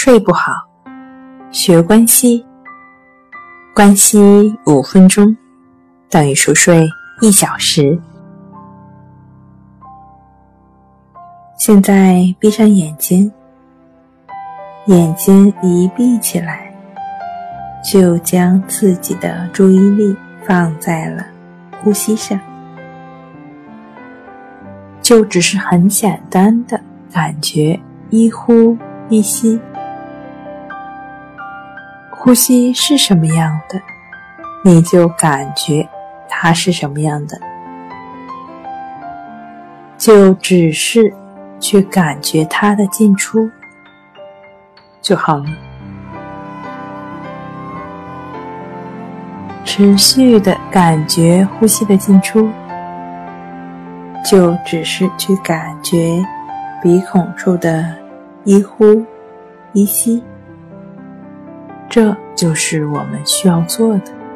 睡不好，学关息，关息五分钟等于熟睡一小时。现在闭上眼睛，眼睛一闭起来，就将自己的注意力放在了呼吸上，就只是很简单的感觉一呼一吸。呼吸是什么样的，你就感觉它是什么样的，就只是。去感觉它的进出就好了，持续的感觉呼吸的进出，就只是去感觉鼻孔处的一呼一吸，这就是我们需要做的。